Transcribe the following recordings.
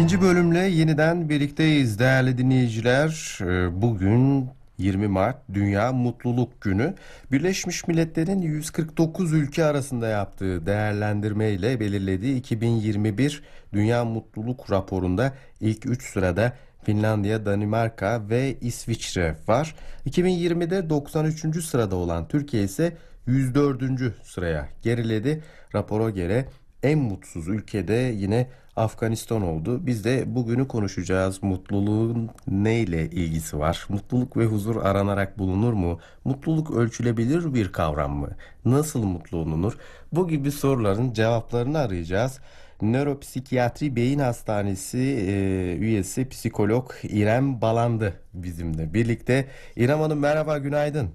İkinci bölümle yeniden birlikteyiz değerli dinleyiciler. Ee, Bugün 20 Mart Dünya Mutluluk Günü. Birleşmiş Milletler'in 149 ülke arasında yaptığı değerlendirme ile belirlediği 2021 Dünya Mutluluk raporunda ilk 3 sırada Finlandiya, Danimarka ve İsviçre var. 2020'de 93. sırada olan Türkiye ise 104. sıraya geriledi. Rapora göre en mutsuz ülkede yine Afganistan oldu. Biz de bugünü konuşacağız. Mutluluğun neyle ilgisi var? Mutluluk ve huzur aranarak bulunur mu? Mutluluk ölçülebilir bir kavram mı? Nasıl mutlu olunur? Bu gibi soruların cevaplarını arayacağız. Nöropsikiyatri Beyin Hastanesi e, üyesi psikolog İrem Balandı bizimle birlikte. İrem Hanım merhaba günaydın.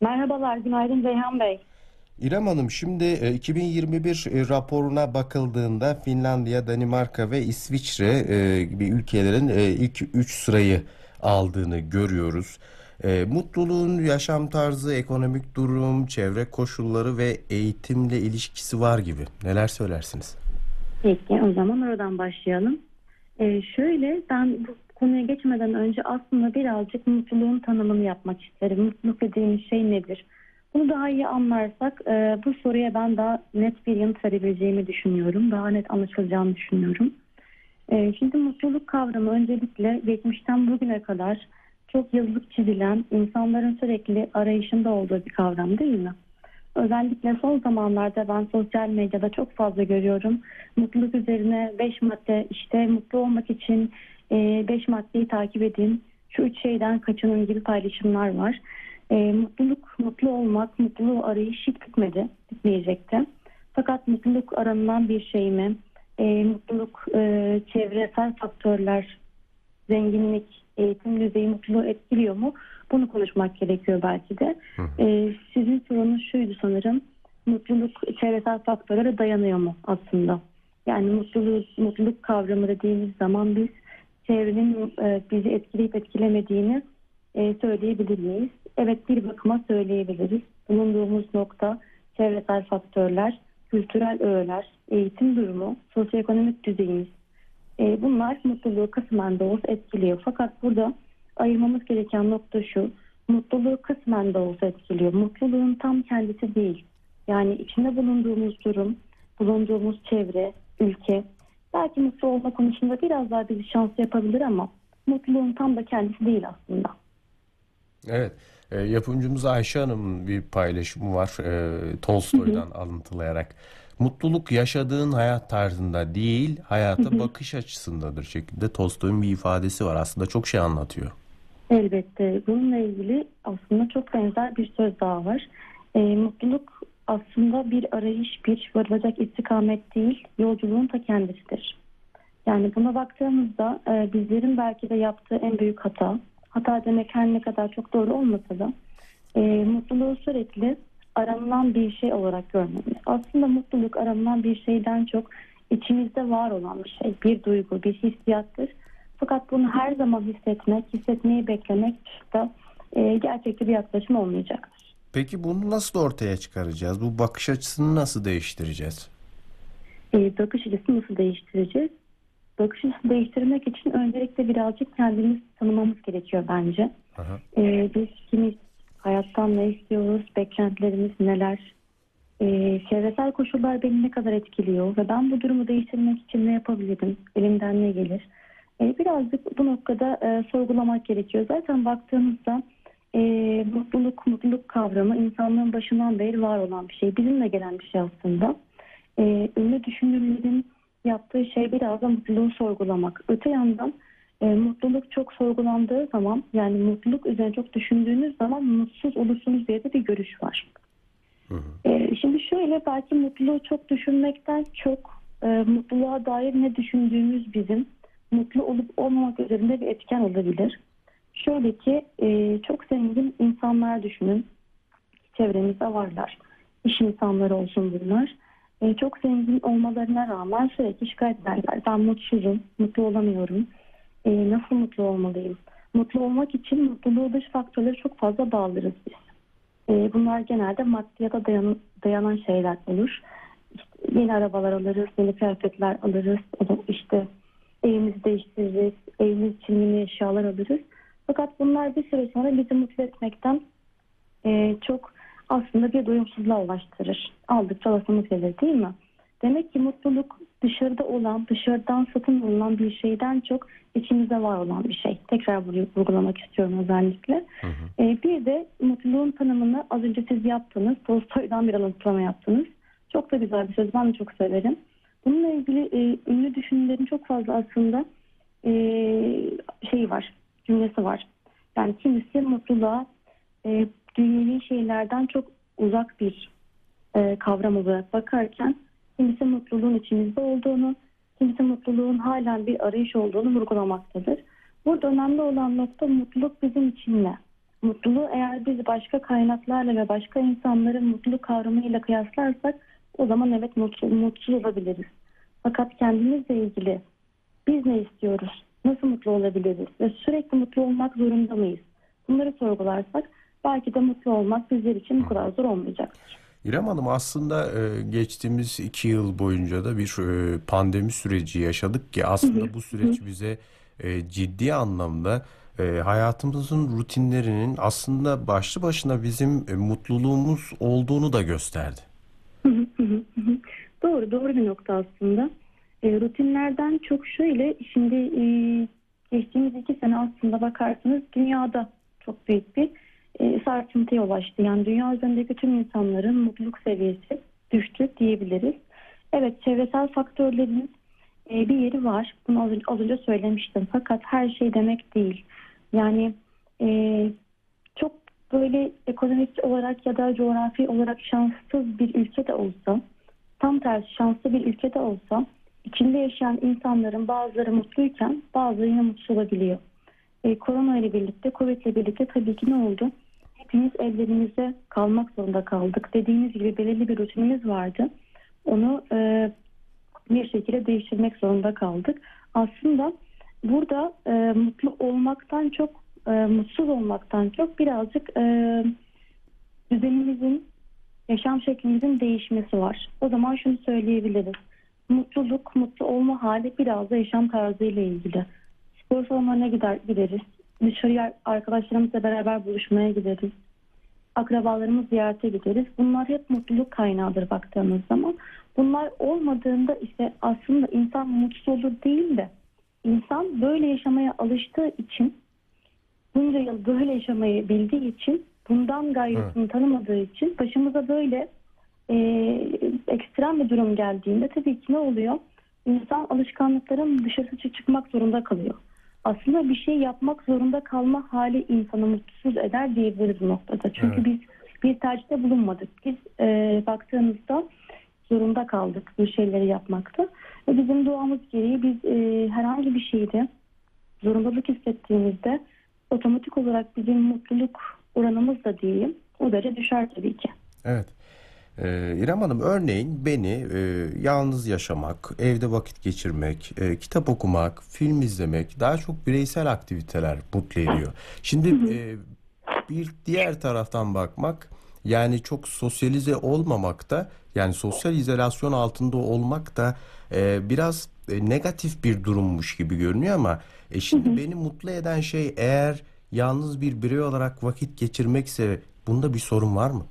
Merhabalar, günaydın Ceyhan Bey. İrem Hanım şimdi e, 2021 e, raporuna bakıldığında Finlandiya, Danimarka ve İsviçre e, gibi ülkelerin e, ilk 3 sırayı aldığını görüyoruz. E, mutluluğun yaşam tarzı, ekonomik durum, çevre koşulları ve eğitimle ilişkisi var gibi. Neler söylersiniz? Peki, o zaman oradan başlayalım. Ee, şöyle, ben bu konuya geçmeden önce aslında birazcık mutluluğun tanımını yapmak isterim. Mutluluk dediğimiz şey nedir? Bunu daha iyi anlarsak e, bu soruya ben daha net bir yanıt verebileceğimi düşünüyorum. Daha net anlaşılacağını düşünüyorum. E, şimdi mutluluk kavramı öncelikle geçmişten bugüne kadar çok yazılıp çizilen, insanların sürekli arayışında olduğu bir kavram değil mi? Özellikle son zamanlarda ben sosyal medyada çok fazla görüyorum. Mutluluk üzerine 5 madde işte mutlu olmak için 5 maddeyi takip edin. Şu üç şeyden kaçının gibi paylaşımlar var. E, mutluluk, mutlu olmak, mutluluğu arayış hiç bitmedi, bitmeyecekti. Fakat mutluluk aranılan bir şey mi? E, mutluluk e, çevresel faktörler, zenginlik, eğitim düzeyi mutluluğu etkiliyor mu? Bunu konuşmak gerekiyor belki de. Hı hı. E, sizin sorunuz şuydu sanırım. Mutluluk çevresel faktörlere dayanıyor mu aslında? Yani mutluluk, mutluluk kavramı dediğimiz zaman biz çevrenin e, bizi etkileyip etkilemediğini e, söyleyebilir miyiz? Evet bir bakıma söyleyebiliriz. Bulunduğumuz nokta çevresel faktörler, kültürel öğeler, eğitim durumu, sosyoekonomik düzeyimiz. E, bunlar mutluluğu kısmen de olsa etkiliyor. Fakat burada ayırmamız gereken nokta şu. Mutluluğu kısmen de olsa etkiliyor. Mutluluğun tam kendisi değil. Yani içinde bulunduğumuz durum, bulunduğumuz çevre, ülke belki mutlu olma konusunda biraz daha bizi şanslı yapabilir ama mutluluğun tam da kendisi değil aslında. Evet. E, yapımcımız Ayşe Hanım'ın bir paylaşımı var e, Tolstoy'dan alıntılayarak. Mutluluk yaşadığın hayat tarzında değil, hayata bakış açısındadır şeklinde Tolstoy'un bir ifadesi var. Aslında çok şey anlatıyor. Elbette. Bununla ilgili aslında çok benzer bir söz daha var. E, mutluluk aslında bir arayış, bir varılacak istikamet değil, yolculuğun ta kendisidir. Yani buna baktığımızda e, bizlerin belki de yaptığı en büyük hata, hata demek her ne kadar çok doğru olmasa da e, mutluluğu sürekli aranılan bir şey olarak görmemiz. Aslında mutluluk aranılan bir şeyden çok içimizde var olan bir şey, bir duygu, bir hissiyattır. Fakat bunu her zaman hissetmek, hissetmeyi beklemek da e, gerçekçi bir yaklaşım olmayacaktır. Peki bunu nasıl ortaya çıkaracağız? Bu bakış açısını nasıl değiştireceğiz? E, bakış açısını nasıl değiştireceğiz? Bakış açısını değiştirmek için öncelikle birazcık kendimiz tanımamız gerekiyor bence. Aha. E, biz kimiz, hayattan ne istiyoruz, beklentilerimiz neler, e, çevresel koşullar beni ne kadar etkiliyor ve ben bu durumu değiştirmek için ne yapabilirim, elimden ne gelir? E, birazcık bu noktada e, sorgulamak gerekiyor. Zaten baktığımızda e, mutluluk, mutluluk kavramı insanlığın başından beri var olan bir şey. Bizimle gelen bir şey aslında. E, ünlü düşünürlerin yaptığı şey biraz da mutluluğu sorgulamak. Öte yandan e, mutluluk çok sorgulandığı zaman yani mutluluk üzerine çok düşündüğünüz zaman mutsuz olursunuz diye de bir görüş var. Hı hı. E, şimdi şöyle belki mutluluğu çok düşünmekten çok e, mutluluğa dair ne düşündüğümüz bizim mutlu olup olmamak üzerinde bir etken olabilir. Şöyle ki e, çok zengin insanlar düşünün. Çevremizde varlar. İş insanları olsun bunlar. E, çok zengin olmalarına rağmen sürekli şikayet ederler. Ben mutsuzum, mutlu olamıyorum. E, nasıl mutlu olmalıyım? Mutlu olmak için mutluluğu dış faktörleri çok fazla bağlarız biz. E, bunlar genelde maddiyata dayan, dayanan şeyler olur. İşte yeni arabalar alırız, yeni kıyafetler alırız. İşte evimiz değiştiririz. Evimiz için yeni eşyalar alırız. Fakat bunlar bir süre sonra bizi mutlu etmekten e, çok aslında bir doyumsuzluğa ulaştırır. Aldıkça alasımız gelir değil mi? Demek ki mutluluk dışarıda olan, dışarıdan satın alınan bir şeyden çok içimizde var olan bir şey. Tekrar burayı vurgulamak istiyorum özellikle. Hı hı. Ee, bir de mutluluğun tanımını az önce siz yaptınız. Tolstoy'dan bir alıntılama yaptınız. Çok da güzel bir söz. Ben de çok severim. Bununla ilgili e, ünlü düşünürlerin çok fazla aslında e, şey var, cümlesi var. Yani kimisi mutluluğa e, dünyevi şeylerden çok uzak bir e, kavram olarak bakarken kimisi mutluluğun içimizde olduğunu, kimisi mutluluğun halen bir arayış olduğunu vurgulamaktadır. Burada önemli olan nokta mutluluk bizim için ne? Mutluluğu eğer biz başka kaynaklarla ve başka insanların mutluluk kavramıyla kıyaslarsak o zaman evet mutlu, mutsuz olabiliriz. Fakat kendimizle ilgili biz ne istiyoruz? Nasıl mutlu olabiliriz? Ve sürekli mutlu olmak zorunda mıyız? Bunları sorgularsak belki de mutlu olmak bizler için bu kadar zor olmayacaktır. İrem Hanım aslında e, geçtiğimiz iki yıl boyunca da bir e, pandemi süreci yaşadık ki aslında bu süreç bize e, ciddi anlamda hayatımızın rutinlerinin aslında başlı başına bizim mutluluğumuz olduğunu da gösterdi. Doğru, doğru bir nokta aslında. E, rutinlerden çok şöyle, şimdi e, geçtiğimiz iki sene aslında bakarsanız dünyada çok büyük bir e, sarsıntıya ulaştı. Yani dünya üzerindeki tüm insanların mutluluk seviyesi düştü diyebiliriz. Evet, çevresel faktörlerin e, bir yeri var. Bunu az önce, söylemiştim. Fakat her şey demek değil. Yani e, çok böyle ekonomik olarak ya da coğrafi olarak şanssız bir ülke de olsa, tam tersi şanslı bir ülkede olsa, içinde yaşayan insanların bazıları mutluyken bazıları yine mutsuz olabiliyor. E, korona ile birlikte, Covid ile birlikte tabii ki ne oldu? Hepimiz evlerimizde kalmak zorunda kaldık. Dediğiniz gibi belirli bir rutinimiz vardı. Onu e, bir şekilde değiştirmek zorunda kaldık. Aslında burada e, mutlu olmaktan çok, e, mutsuz olmaktan çok birazcık e, düzenimizin, yaşam şeklimizin değişmesi var. O zaman şunu söyleyebiliriz. Mutluluk, mutlu olma hali biraz da yaşam tarzıyla ilgili. Spor salonlarına gider, gideriz. Dışarıya arkadaşlarımızla beraber buluşmaya gideriz. Akrabalarımız ziyarete gideriz. Bunlar hep mutluluk kaynağıdır baktığımız zaman. Bunlar olmadığında ise aslında insan mutsuz olur değil de insan böyle yaşamaya alıştığı için bunca yıl böyle yaşamayı bildiği için bundan gayrısını tanımadığı için başımıza böyle e, ekstrem bir durum geldiğinde tabii ki ne oluyor? İnsan alışkanlıkların dışarısı çıkmak zorunda kalıyor. Aslında bir şey yapmak zorunda kalma hali insanı mutsuz eder diyebiliriz bu noktada. Çünkü Evet. biz bir tercihte bulunmadık. Biz e, baktığımızda zorunda kaldık bir şeyleri yapmakta. Ve bizim doğamız gereği biz e, herhangi bir şeyde zorundalık hissettiğimizde otomatik olarak bizim mutluluk oranımız da diyeyim o derece düşer tabii ki. Evet. Ee, İrem Hanım örneğin beni e, yalnız yaşamak, evde vakit geçirmek, e, kitap okumak, film izlemek daha çok bireysel aktiviteler mutlu ediyor. Şimdi e, bir diğer taraftan bakmak yani çok sosyalize olmamak da yani sosyal izolasyon altında olmak da e, biraz e, negatif bir durummuş gibi görünüyor ama e, şimdi beni mutlu eden şey eğer yalnız bir birey olarak vakit geçirmekse bunda bir sorun var mı?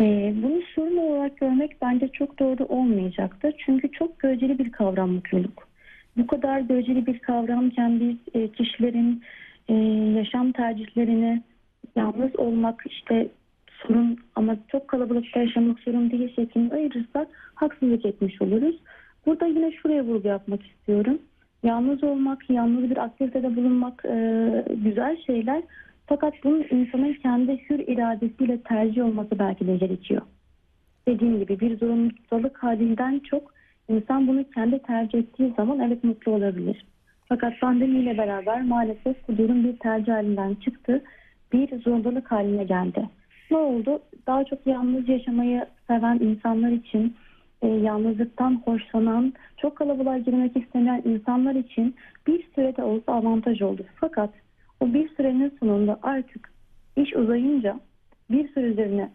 Ee, bunu sorun olarak görmek bence çok doğru olmayacaktır. Çünkü çok göreceli bir kavram mutluluk. Bu kadar göreceli bir kavramken biz e, kişilerin e, yaşam tercihlerini yalnız olmak işte sorun ama çok kalabalıkta yaşamak sorun değil şeklinde ayırırsak haksızlık etmiş oluruz. Burada yine şuraya vurgu yapmak istiyorum. Yalnız olmak, yalnız bir aktivitede bulunmak e, güzel şeyler. Fakat bunun insanın kendi hür iradesiyle tercih olması belki de gerekiyor. Dediğim gibi bir zorunluluk halinden çok insan bunu kendi tercih ettiği zaman evet mutlu olabilir. Fakat pandemiyle beraber maalesef bu durum bir tercih halinden çıktı. Bir zorunluluk haline geldi. Ne oldu? Daha çok yalnız yaşamayı seven insanlar için, e, yalnızlıktan hoşlanan, çok kalabalığa girmek istemeyen insanlar için bir sürede olsa avantaj oldu. Fakat o bir sürenin sonunda artık iş uzayınca bir süre üzerine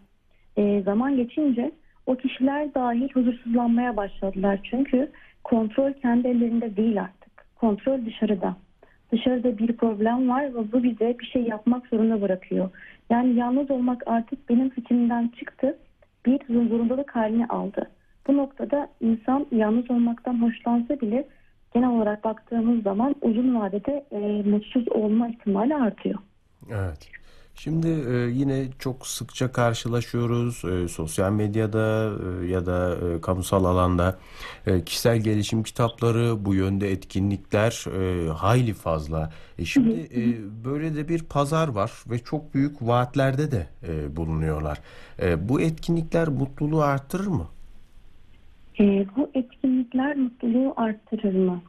e, zaman geçince o kişiler dahil huzursuzlanmaya başladılar. Çünkü kontrol kendi ellerinde değil artık. kontrol dışarıda. Dışarıda bir problem var ve bu bize bir şey yapmak zorunda bırakıyor. Yani yalnız olmak artık benim fikrimden çıktı. Bir zorundalık halini aldı. Bu noktada insan yalnız olmaktan hoşlansa bile genel olarak baktığımız zaman uzun vadede e, mutsuz olma ihtimali artıyor. Evet. Şimdi e, yine çok sıkça karşılaşıyoruz e, sosyal medyada e, ya da e, kamusal alanda e, kişisel gelişim kitapları, bu yönde etkinlikler e, hayli fazla. E, şimdi e, böyle de bir pazar var ve çok büyük vaatlerde de e, bulunuyorlar. E, bu etkinlikler mutluluğu artırır mı? E, bu etkinlikler mutluluğu arttırır mı?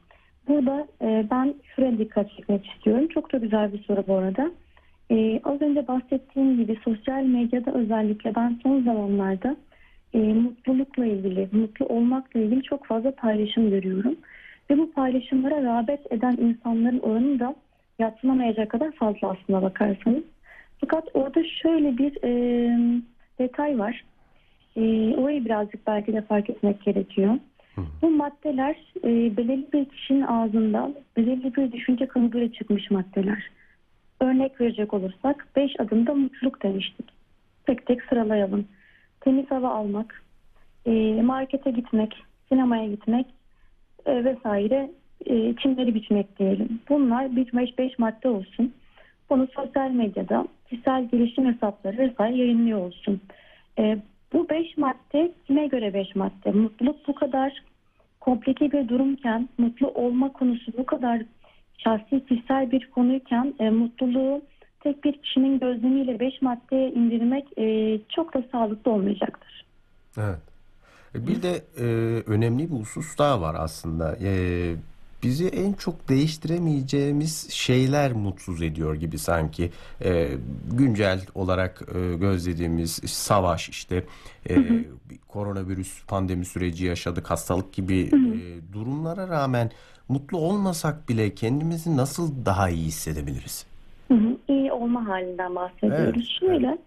Burada e, ben şuraya dikkat çekmek istiyorum. Çok da güzel bir soru bu arada. E, az önce bahsettiğim gibi sosyal medyada özellikle ben son zamanlarda e, mutlulukla ilgili, mutlu olmakla ilgili çok fazla paylaşım görüyorum. Ve bu paylaşımlara rağbet eden insanların oranı da yatsınamayacak kadar fazla aslında bakarsanız. Fakat orada şöyle bir e, detay var. E, orayı birazcık belki de fark etmek gerekiyor. Bu maddeler e, belirli bir kişinin ağzından belirli bir düşünce kalıbıyla çıkmış maddeler. Örnek verecek olursak 5 adımda mutluluk demiştik. Tek tek sıralayalım. Temiz hava almak, e, markete gitmek, sinemaya gitmek e, vesaire e, çimleri biçmek diyelim. Bunlar bir 5 madde olsun. Bunu sosyal medyada kişisel gelişim hesapları vesaire yayınlıyor olsun. E, bu 5 madde kime göre 5 madde? Mutluluk bu kadar komplike bir durumken, mutlu olma konusu bu kadar şahsi kişisel bir konuyken e, mutluluğu tek bir kişinin gözlemiyle 5 maddeye indirmek e, çok da sağlıklı olmayacaktır. Evet. E, Bir de e, önemli bir husus daha var aslında. E, bizi en çok değiştiremeyeceğimiz şeyler mutsuz ediyor gibi sanki. E, güncel olarak e, gözlediğimiz savaş işte e, bir koronavirüs pandemi süreci yaşadık hastalık gibi e, durumlara rağmen mutlu olmasak bile kendimizi nasıl daha iyi hissedebiliriz? Hı hı, İyi olma halinden bahsediyoruz. Evet, Şöyle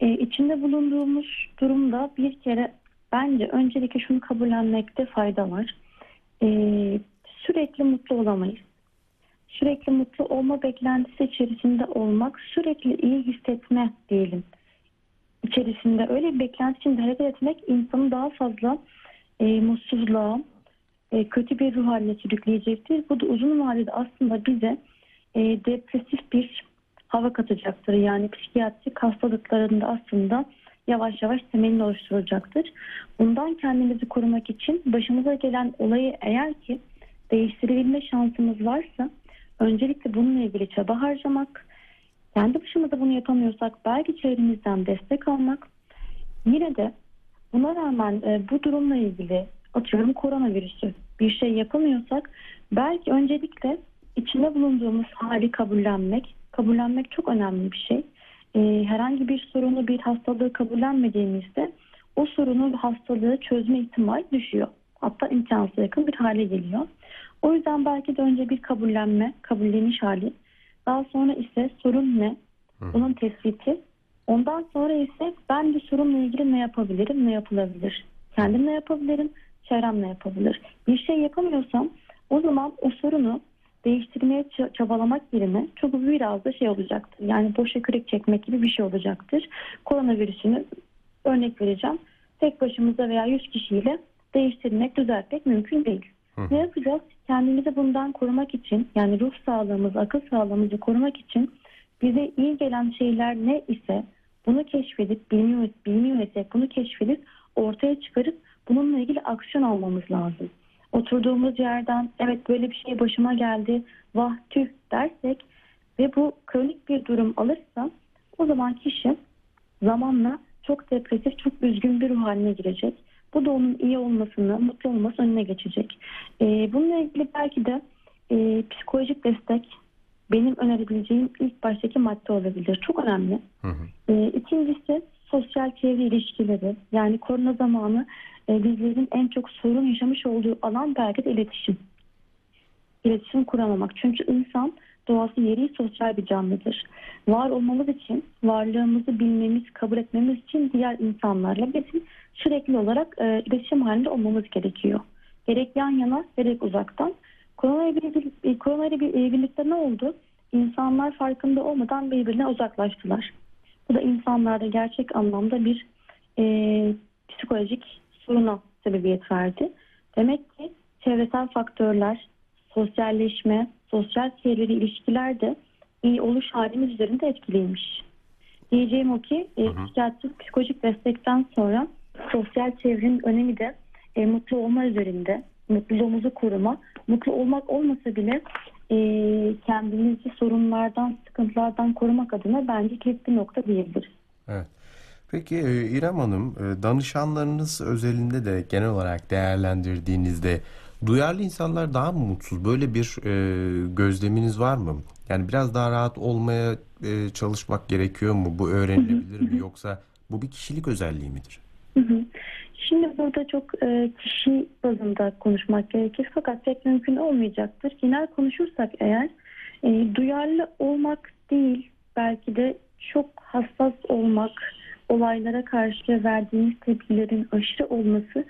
e, içinde bulunduğumuz durumda bir kere bence öncelikle şunu kabullenmekte fayda var. E, sürekli mutlu olamayız. Sürekli mutlu olma beklentisi içerisinde olmak, sürekli iyi hissetme diyelim içerisinde öyle bir beklenti içinde hareket etmek insanı daha fazla e, mutsuzluğa, e, kötü bir ruh haline sürükleyecektir. Bu da uzun vadede aslında bize e, depresif bir hava katacaktır. Yani psikiyatrik hastalıklarında aslında yavaş yavaş temelini oluşturacaktır. Bundan kendimizi korumak için başımıza gelen olayı eğer ki değiştirebilme şansımız varsa öncelikle bununla ilgili çaba harcamak, kendi başımıza bunu yapamıyorsak belki çevremizden destek almak, yine de buna rağmen e, bu durumla ilgili atıyorum koronavirüsü bir şey yapamıyorsak belki öncelikle içinde bulunduğumuz hali kabullenmek, kabullenmek çok önemli bir şey. E, herhangi bir sorunu, bir hastalığı kabullenmediğimizde o sorunu, hastalığı çözme ihtimali düşüyor. Hatta imkansıza yakın bir hale geliyor. O yüzden belki de önce bir kabullenme, kabulleniş hali. Daha sonra ise sorun ne? Bunun tespiti. Ondan sonra ise ben bu sorunla ilgili ne yapabilirim, ne yapılabilir? Kendim ne yapabilirim, çevrem ne yapabilir? Bir şey yapamıyorsam o zaman o sorunu değiştirmeye çabalamak yerine çok biraz da şey olacaktır. Yani boşa kürek çekmek gibi bir şey olacaktır. Koronavirüsünü örnek vereceğim. Tek başımıza veya 100 kişiyle değiştirmek, düzeltmek mümkün değil. Ne yapacağız? Kendimizi bundan korumak için yani ruh sağlığımızı, akıl sağlığımızı korumak için bize iyi gelen şeyler ne ise bunu keşfedip bilmiyor, bilmiyor isek bunu keşfedip ortaya çıkarıp bununla ilgili aksiyon almamız lazım. Oturduğumuz yerden evet böyle bir şey başıma geldi vah tüh dersek ve bu kronik bir durum alırsa o zaman kişi zamanla çok depresif, çok üzgün bir ruh haline girecek. Bu da onun iyi olmasını, mutlu olması önüne geçecek. Ee, bununla ilgili belki de e, psikolojik destek benim önerebileceğim ilk baştaki madde olabilir. Çok önemli. Hı hı. Ee, ikincisi sosyal çevre ilişkileri. Yani korona zamanı e, bizlerin en çok sorun yaşamış olduğu alan belki de iletişim. İletişim kuramamak. Çünkü insan doğası gereği sosyal bir canlıdır. Var olmamız için, varlığımızı bilmemiz, kabul etmemiz için diğer insanlarla bizim sürekli olarak e, iletişim halinde olmamız gerekiyor. Gerek yan yana gerek uzaktan. Koronayla birlikte, koronayla bir- e, birlikte ne oldu? İnsanlar farkında olmadan birbirine uzaklaştılar. Bu da insanlarda gerçek anlamda bir e, psikolojik soruna sebebiyet verdi. Demek ki çevresel faktörler, sosyalleşme, sosyal çevreli ilişkiler de iyi oluş halimiz üzerinde etkiliymiş. Diyeceğim o ki e, psikiyatrik psikolojik destekten sonra sosyal çevrenin önemi de e, mutlu olma üzerinde, mutluluğumuzu koruma, mutlu olmak olmasa bile e, kendimizi sorunlardan, sıkıntılardan korumak adına bence kilit bir nokta diyebiliriz. Evet. Peki e, İrem Hanım, e, danışanlarınız özelinde de genel olarak değerlendirdiğinizde duyarlı insanlar daha mı mutsuz? Böyle bir e, gözleminiz var mı? Yani biraz daha rahat olmaya e, çalışmak gerekiyor mu? Bu öğrenilebilir mi? Yoksa bu bir kişilik özelliği midir? Şimdi burada çok e, kişi bazında konuşmak gerekir fakat pek mümkün olmayacaktır. Genel konuşursak eğer e, duyarlı olmak değil belki de çok hassas olmak, olaylara karşı verdiğimiz tepkilerin aşırı olması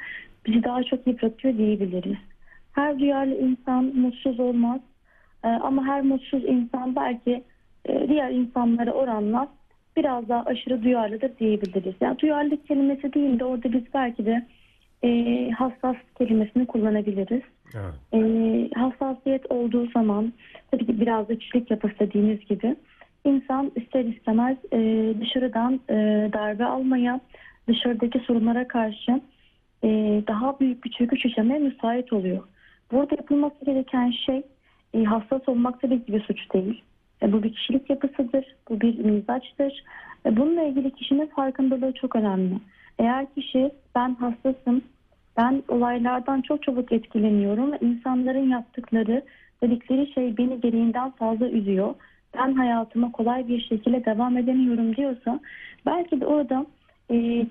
bizi daha çok yıpratıyor diyebiliriz. Her duyarlı insan mutsuz olmaz E, ama her mutsuz insan belki diğer insanlara oranla biraz daha aşırı duyarlıdır diyebiliriz. Yani duyarlılık kelimesi değil de orada biz belki de e, hassas kelimesini kullanabiliriz. Evet. E, hassasiyet olduğu zaman tabii ki biraz da kişilik yapısı dediğiniz gibi insan ister istemez e, dışarıdan e, darbe almaya, dışarıdaki sorunlara karşı e, daha büyük bir çöküş yaşamaya müsait oluyor. Burada yapılması gereken şey e, hassas olmak tabii ki bir suç değil. E, bu bir kişilik yapısıdır, bu bir mizaçtır. E, bununla ilgili kişinin farkındalığı çok önemli. Eğer kişi ben hassasım, ben olaylardan çok çabuk etkileniyorum ve insanların yaptıkları, dedikleri şey beni gereğinden fazla üzüyor. Ben hayatıma kolay bir şekilde devam edemiyorum diyorsa belki de orada e,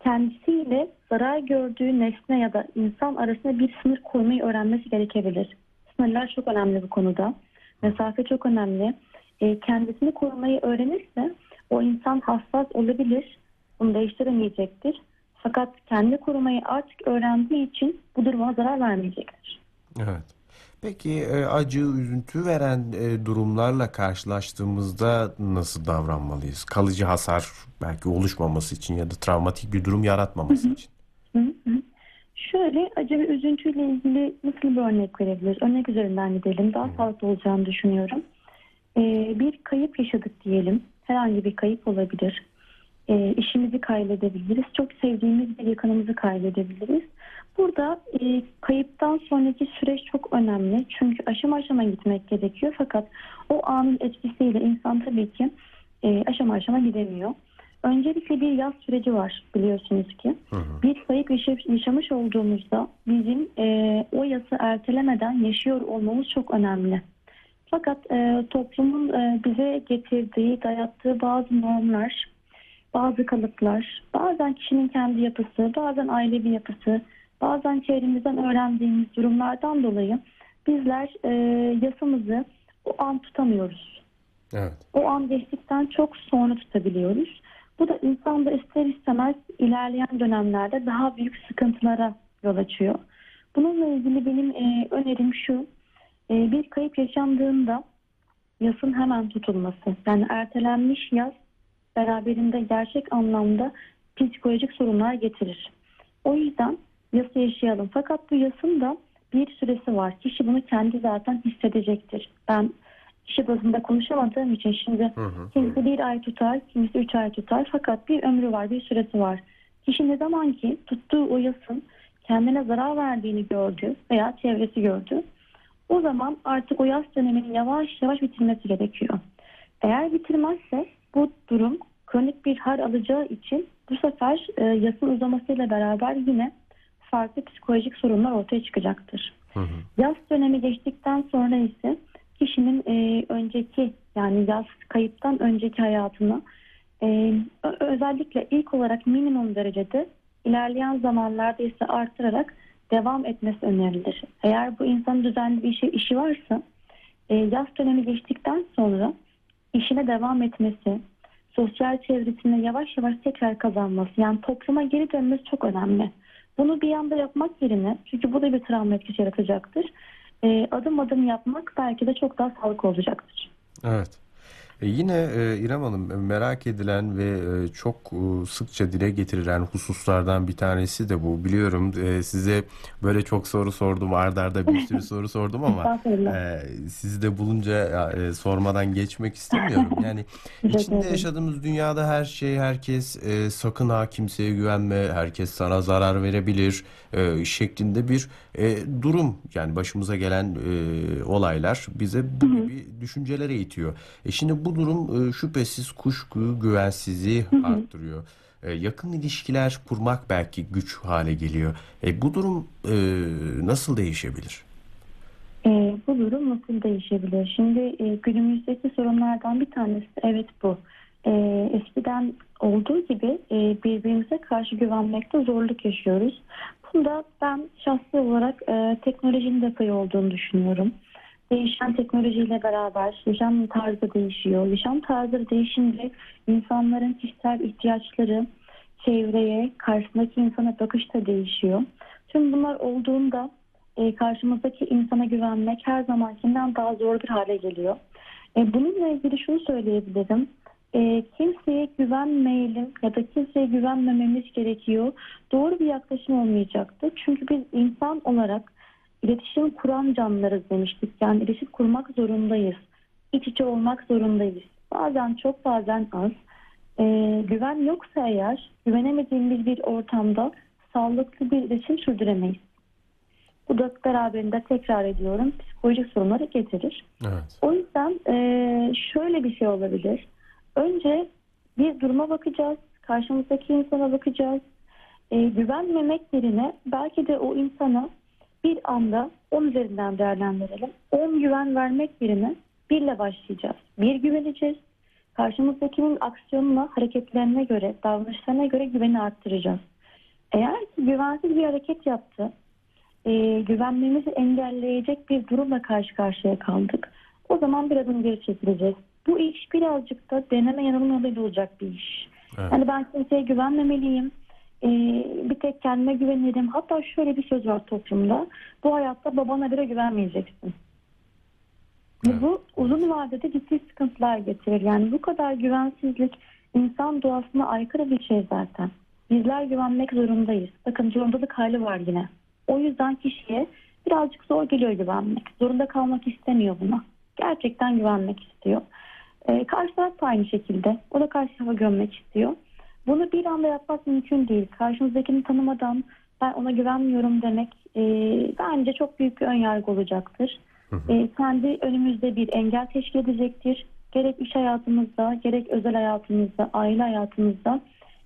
kendisiyle zarar gördüğü nesne ya da insan arasında bir sınır koymayı öğrenmesi gerekebilir. Sınırlar çok önemli bu konuda. Mesafe çok önemli. E, kendisini korumayı öğrenirse o insan hassas olabilir. Bunu değiştiremeyecektir. Fakat kendi korumayı artık öğrendiği için bu duruma zarar vermeyecektir. Evet. Peki e, acı, üzüntü veren e, durumlarla karşılaştığımızda nasıl davranmalıyız? Kalıcı hasar belki oluşmaması için ya da travmatik bir durum yaratmaması için. Hı hı. Şöyle acı ve üzüntüyle ilgili nasıl bir örnek verebiliriz? Örnek üzerinden gidelim. Daha sağlıklı olacağını düşünüyorum. Ee, bir kayıp yaşadık diyelim. Herhangi bir kayıp olabilir. Ee, işimizi kaybedebiliriz. Çok sevdiğimiz bir yakınımızı kaybedebiliriz. Burada e, kayıptan sonraki süreç çok önemli. Çünkü aşama aşama gitmek gerekiyor. Fakat o anın etkisiyle insan tabii ki e, aşama aşama gidemiyor. Öncelikle bir yaz süreci var biliyorsunuz ki. Bir kayıp yaşa- yaşamış olduğumuzda bizim e, o yası ertelemeden yaşıyor olmamız çok önemli. Fakat e, toplumun e, bize getirdiği, dayattığı bazı normlar, bazı kalıplar, bazen kişinin kendi yapısı, bazen ailevi yapısı, bazen çevremizden öğrendiğimiz durumlardan dolayı bizler e, yasamızı o an tutamıyoruz Evet. o an geçtikten çok sonra tutabiliyoruz. Bu da insanda ister istemez ilerleyen dönemlerde daha büyük sıkıntılara yol açıyor. Bununla ilgili benim e, önerim şu. E, bir kayıp yaşandığında yasın hemen tutulması. Yani ertelenmiş yas beraberinde gerçek anlamda psikolojik sorunlar getirir. O yüzden yası yaşayalım. Fakat bu yasın da bir süresi var. Kişi bunu kendi zaten hissedecektir. Ben kişi bazında konuşamadığım için şimdi Hı hı. kimisi bir ay tutar, kimisi üç ay tutar. Fakat bir ömrü var, bir süresi var. Kişi ne zaman ki tuttuğu o yasın kendine zarar verdiğini gördü veya çevresi gördü. O zaman artık o yas döneminin yavaş yavaş bitirmesi gerekiyor. Eğer bitirmezse bu durum kronik bir hal alacağı için bu sefer e, yasın uzamasıyla beraber yine farklı psikolojik sorunlar ortaya çıkacaktır. Hı hı. Yaz dönemi geçtikten sonra ise kişinin e, önceki yani yaz kayıptan önceki hayatını e, özellikle ilk olarak minimum derecede ilerleyen zamanlarda ise artırarak devam etmesi önerilir. Eğer bu insanın düzenli bir işi, işi varsa e, yaz dönemi geçtikten sonra işine devam etmesi, sosyal çevresine yavaş yavaş tekrar kazanması yani topluma geri dönmesi çok önemli. Bunu bir anda yapmak yerine çünkü bu da bir travma etkisi yaratacaktır. e, adım adım yapmak belki de çok daha sağlıklı olacaktır. Evet. E yine e, İrem Hanım e, merak edilen ve e, çok e, sıkça dile getirilen hususlardan bir tanesi de bu. Biliyorum e, size böyle çok soru sordum, ardarda arda bir sürü soru sordum ama e, sizi de bulunca e, sormadan geçmek istemiyorum. Yani içinde yaşadığımız dünyada her şey, herkes e, sakın ha kimseye güvenme, herkes sana zarar verebilir e, şeklinde bir e, durum. Yani başımıza gelen e, olaylar bize bu gibi düşüncelere itiyor. E şimdi bu durum e, şüphesiz kuşkuyu, güvensizliği arttırıyor. E, yakın ilişkiler kurmak belki güç hale geliyor. E, bu durum e, nasıl değişebilir? E, bu durum nasıl değişebilir? Şimdi e, günümüzdeki sorunlardan bir tanesi evet bu. E, eskiden olduğu gibi e, birbirimize karşı güvenmekte zorluk yaşıyoruz. Bunda ben şahsi olarak e, teknolojinin de payı olduğunu düşünüyorum. Değişen teknolojiyle beraber yaşam tarzı değişiyor. Yaşam tarzı değişince insanların kişisel ihtiyaçları, çevreye, karşısındaki insana bakış da değişiyor. Tüm bunlar olduğunda e, karşımızdaki insana güvenmek her zamankinden daha zor bir hale geliyor. E, bununla ilgili şunu söyleyebilirim. E, kimseye güvenmeyelim ya da kimseye güvenmememiz gerekiyor. Doğru bir yaklaşım olmayacaktı. Çünkü biz insan olarak iletişim kuran canlılarız demiştik. Yani iletişim kurmak zorundayız. İç içe olmak zorundayız. Bazen çok bazen az. E, güven yoksa eğer güvenemediğimiz bir ortamda sağlıklı bir iletişim sürdüremeyiz. Bu da beraberinde tekrar ediyorum psikolojik sorunları getirir. Evet. O yüzden e, şöyle bir şey olabilir. Önce bir duruma bakacağız. Karşımızdaki insana bakacağız. E, güvenmemek yerine belki de o insana bir anda 10 üzerinden değerlendirelim. 10 güven vermek yerine birle başlayacağız. Bir güveneceğiz. Karşımızdakinin aksiyonuna, hareketlerine göre, davranışlarına göre güveni arttıracağız. Eğer ki güvensiz bir hareket yaptı, e, güvenmemizi engelleyecek bir durumla karşı karşıya kaldık. O zaman bir adım geri çekileceğiz. Bu iş birazcık da deneme yanılma yoluyla olacak bir iş. Evet. Yani ben kimseye güvenmemeliyim. E, bir tek kendime güvenirim. Hatta şöyle bir söz var toplumda. Bu hayatta babana bile güvenmeyeceksin. Ve Evet. Bu uzun vadede ciddi sıkıntılar getirir. Yani bu kadar güvensizlik insan doğasına aykırı bir şey zaten. Bizler güvenmek zorundayız. Bakın zorundalık hali var yine. O yüzden kişiye birazcık zor geliyor güvenmek. Zorunda kalmak istemiyor buna. Gerçekten güvenmek istiyor. Ee, karşı taraf da aynı şekilde. O da karşı tarafa gömmek istiyor. Bunu bir anda yapmak mümkün değil. Karşımızdakini tanımadan ben ona güvenmiyorum demek e, bence çok büyük bir önyargı olacaktır. E, kendi önümüzde bir engel teşkil edecektir. Gerek iş hayatımızda, gerek özel hayatımızda, aile hayatımızda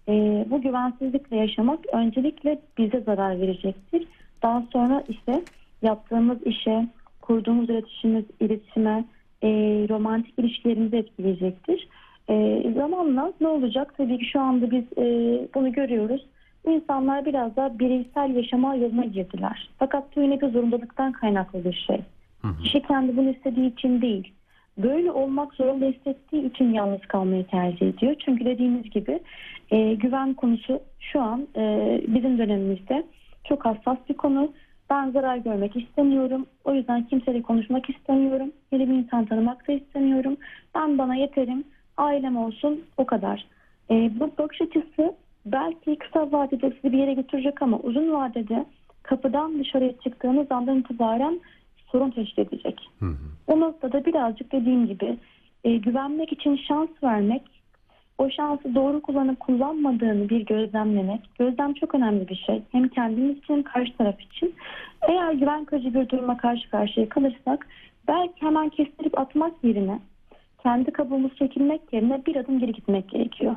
e, bu güvensizlikle yaşamak öncelikle bize zarar verecektir. Daha sonra ise yaptığımız işe, kurduğumuz iletişimiz, iletişime, e, romantik ilişkilerimizi etkileyecektir. E, zamanla ne olacak? Tabii ki şu anda biz e, bunu görüyoruz. İnsanlar biraz daha bireysel yaşama yoluna girdiler. Fakat bu yine bir zorundalıktan kaynaklı bir şey. Kişi kendi bunu istediği için değil. Böyle olmak zorunda hissettiği için yalnız kalmayı tercih ediyor. Çünkü dediğimiz gibi e, güven konusu şu an e, bizim dönemimizde çok hassas bir konu. Ben zarar görmek istemiyorum. O yüzden kimseyle konuşmak istemiyorum. Yeni bir insan tanımak da istemiyorum. Ben bana yeterim. Ailem olsun o kadar. E, bu bakış açısı belki kısa vadede sizi bir yere götürecek ama uzun vadede kapıdan dışarıya çıktığınız andan itibaren sorun teşkil edecek. Hı hı. O noktada birazcık dediğim gibi e, güvenmek için şans vermek, o şansı doğru kullanıp kullanmadığını bir gözlemlemek. Gözlem çok önemli bir şey. Hem kendimiz için hem karşı taraf için. Eğer güven kırıcı bir duruma karşı karşıya kalırsak belki hemen kestirip atmak yerine kendi kabuğumuzu çekilmek yerine bir adım geri gitmek gerekiyor.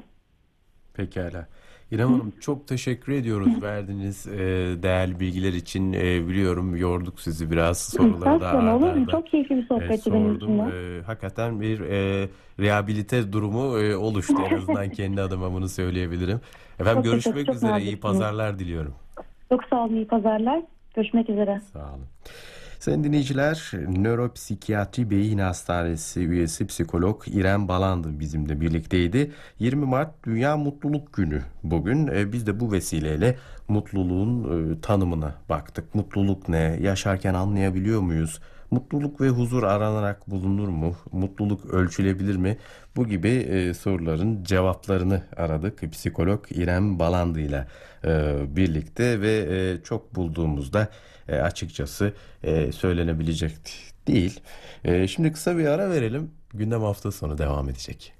Pekala. İrem Hanım çok teşekkür ediyoruz verdiğiniz e, değerli bilgiler için. E, biliyorum yorduk sizi biraz soruları da Estağfurullah, olur mu? Çok keyifli bir e, sohbetti benim için sordum. de. E, hakikaten bir e, rehabilite durumu e, oluştu. En azından kendi adıma bunu söyleyebilirim. Efendim Çok görüşmek çok üzere. İyi naziksiniz. pazarlar diliyorum. Çok sağ olun, iyi pazarlar. Görüşmek üzere. Sağ olun. Sayın dinleyiciler, Nöropsikiyatri Beyin Hastanesi üyesi psikolog İrem Balandı bizimle birlikteydi. 20 Mart Dünya Mutluluk Günü bugün. E, Biz de bu vesileyle mutluluğun e, tanımına baktık. Mutluluk ne? Yaşarken anlayabiliyor muyuz? Mutluluk ve huzur aranarak bulunur mu? Mutluluk ölçülebilir mi? Bu gibi e, soruların cevaplarını aradık. Psikolog İrem Balandı ile e, birlikte ve e, çok bulduğumuzda e, açıkçası e, söylenebilecek değil. E, şimdi kısa bir ara verelim. Gündem hafta sonu devam edecek.